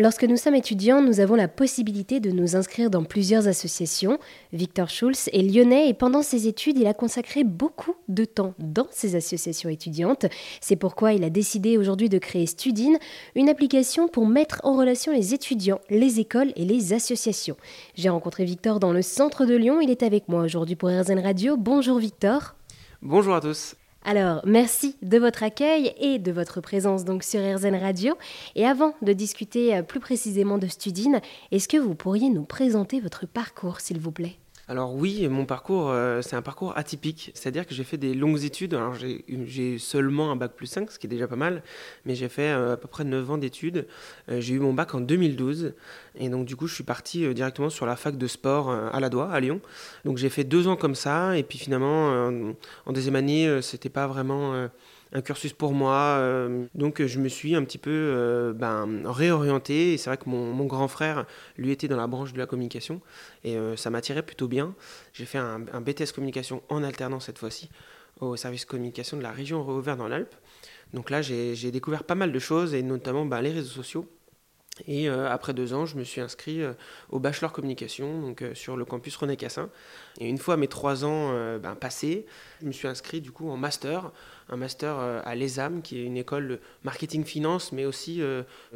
Lorsque nous sommes étudiants, nous avons la possibilité de nous inscrire dans plusieurs associations. Victor Schulz est lyonnais et pendant ses études, il a consacré beaucoup de temps dans ces associations étudiantes. C'est pourquoi il a décidé aujourd'hui de créer Studine, une application pour mettre en relation les étudiants, les écoles et les associations. J'ai rencontré Victor dans le centre de Lyon. Il est avec moi aujourd'hui pour RZN Radio. Bonjour Victor. Bonjour à tous. Alors, merci de votre accueil et de votre présence donc sur RZN Radio. Et avant de discuter euh, plus précisément de Studine, est-ce que vous pourriez nous présenter votre parcours, s'il vous plaît? Alors oui, mon parcours, euh, c'est un parcours atypique. C'est-à-dire que j'ai fait des longues études. Alors j'ai seulement un bac plus 5, ce qui est déjà pas mal, mais j'ai fait euh, à peu près 9 ans d'études. Euh, j'ai eu mon bac en 2012. Et donc du coup, je suis parti directement sur la fac de sport à la Doigt, à Lyon. Donc j'ai fait deux ans comme ça. Et puis finalement, en deuxième année, c'était pas vraiment un cursus pour moi. Euh, donc je me suis un petit peu euh, ben, réorienté. C'est vrai que mon, grand frère, lui, était dans la branche de la communication. Et euh, ça m'attirait plutôt bien. J'ai fait un, BTS communication en alternance cette fois-ci au service communication de la région Auvergne dans l'Alpe. Donc là, j'ai découvert pas mal de choses, et notamment ben, les réseaux sociaux. Et euh, après deux ans, je me suis inscrit euh, au bachelor communication, donc euh, sur le campus René Cassin. Et une fois mes trois ans ben, passés, je me suis inscrit du coup en master, un master à l'ESAM, qui est une école marketing finance, mais aussi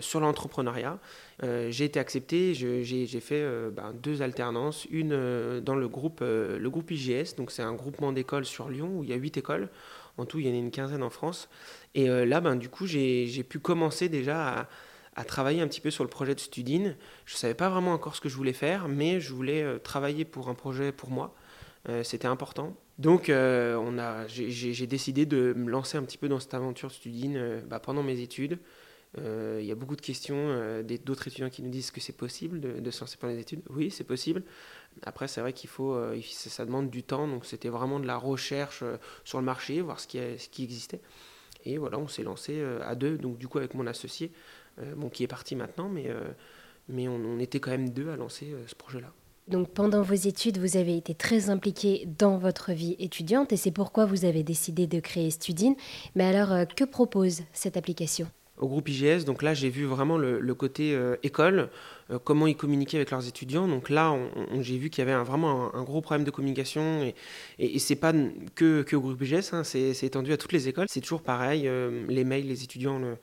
sur l'entrepreneuriat. j'ai été accepté, j'ai fait ben, deux alternances, une dans le groupe, le groupe IGS, donc c'est un groupement d'écoles sur Lyon où il y a huit écoles. En tout, il y en a une quinzaine en France. Et là, ben, du coup, j'ai pu commencer déjà à à travailler un petit peu sur le projet de Studine. Je ne savais pas vraiment encore ce que je voulais faire, mais je voulais euh, travailler pour un projet pour moi. Euh, c'était important. Donc euh, j'ai, décidé de me lancer un petit peu dans cette aventure Studine bah, pendant mes études. Il y a beaucoup de questions d'autres étudiants qui nous disent que c'est possible de, se lancer pendant les études. Oui, c'est possible. Après, c'est vrai qu'il faut, ça demande du temps, donc c'était vraiment de la recherche sur le marché, voir ce qui, ce qui existait. Et voilà, on s'est lancé à deux, donc du coup avec mon associé, bon, qui est parti maintenant, mais, euh, mais on, était quand même deux à lancer euh, ce projet-là. Donc pendant vos études, vous avez été très impliqué dans votre vie étudiante et c'est pourquoi vous avez décidé de créer Studine. Mais alors, que propose cette application? Au groupe IGS. Donc là, j'ai vu vraiment le, côté école, comment ils communiquaient avec leurs étudiants. Donc là, j'ai vu qu'il y avait vraiment un, gros problème de communication. Et, et, c'est pas que, que, au groupe IGS, hein, c'est étendu à toutes les écoles. C'est toujours pareil, les mails, les étudiants le,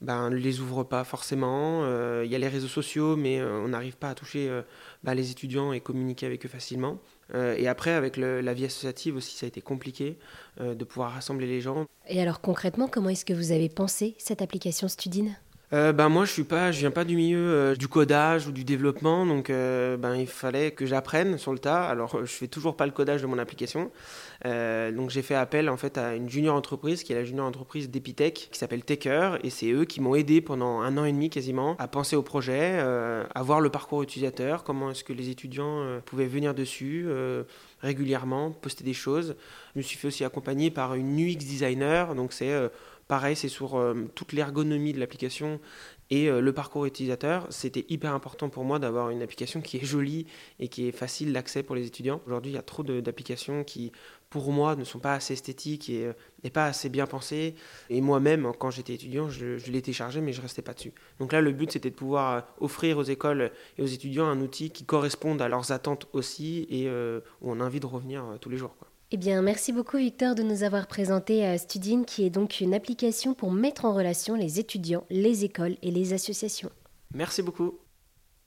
ben, les ouvre pas forcément. Euh, il y a les réseaux sociaux, mais euh, on n'arrive pas à toucher euh, ben, les étudiants et communiquer avec eux facilement. et après, avec la vie associative aussi, ça a été compliqué de pouvoir rassembler les gens. Et alors concrètement, comment est-ce que vous avez pensé cette application Studine? Euh, ben moi je suis pas je viens pas du milieu euh, du codage ou du développement donc euh, ben il fallait que j'apprenne sur le tas. Alors je fais toujours pas le codage de mon application. Donc j'ai fait appel en fait à une junior entreprise qui est la junior entreprise d'Epitech qui s'appelle Taker et c'est eux qui m'ont aidé pendant un an et demi quasiment à penser au projet à voir le parcours utilisateur comment est-ce que les étudiants pouvaient venir dessus régulièrement poster des choses. Je me suis fait aussi accompagner par une UX designer donc c'est Pareil, c'est sur euh, toute l'ergonomie de l'application et euh, le parcours utilisateur. C'était hyper important pour moi d'avoir une application qui est jolie et qui est facile d'accès pour les étudiants. Aujourd'hui, il y a trop d'applications qui, pour moi, ne sont pas assez esthétiques et, euh, pas assez bien pensées. Et moi-même, quand j'étais étudiant, je, je l'ai téléchargé, mais je restais pas dessus. Donc là, le but, c'était de pouvoir offrir aux écoles et aux étudiants un outil qui corresponde à leurs attentes aussi et où on a envie de revenir tous les jours. Eh bien, merci beaucoup Victor de nous avoir présenté euh, Studine, qui est donc une application pour mettre en relation les étudiants, les écoles et les associations. Merci beaucoup.